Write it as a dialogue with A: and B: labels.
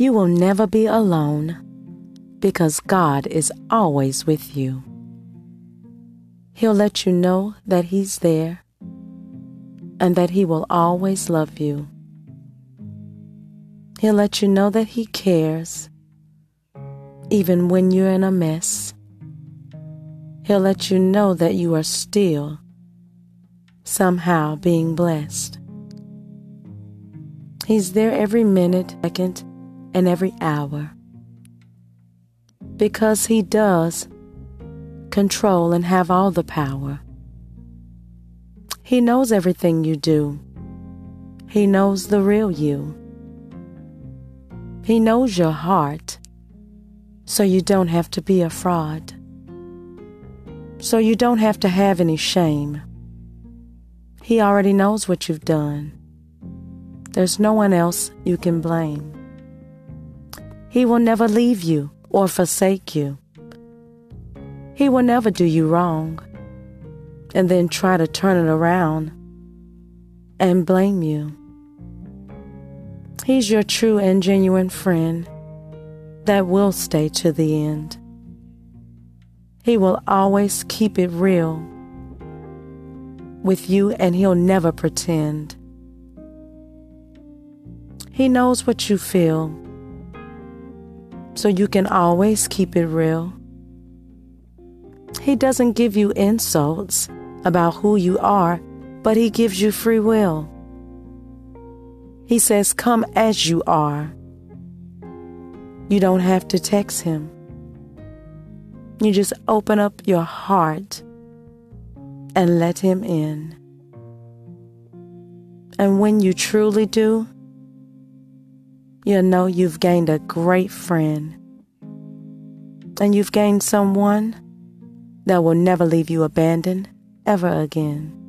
A: You will never be alone because God is always with you. He'll let you know that He's there and that He will always love you. He'll let you know that He cares, even when you're in a mess. He'll let you know that you are still somehow being blessed. He's there every minute, second, and every hour. Because He does control and have all the power. He knows everything you do. He knows the real you. He knows your heart, so you don't have to be a fraud. So you don't have to have any shame. He already knows what you've done. There's no one else you can blame. He will never leave you or forsake you. He will never do you wrong and then try to turn it around and blame you. He's your true and genuine friend that will stay to the end. He will always keep it real with you and he'll never pretend. He knows what you feel, so you can always keep it real. He doesn't give you insults about who you are, but He gives you free will. He says, Come as you are. You don't have to text Him. You just open up your heart and let Him in. And when you truly do, you'll know you've gained a great friend. And you've gained someone that will never leave you abandoned ever again.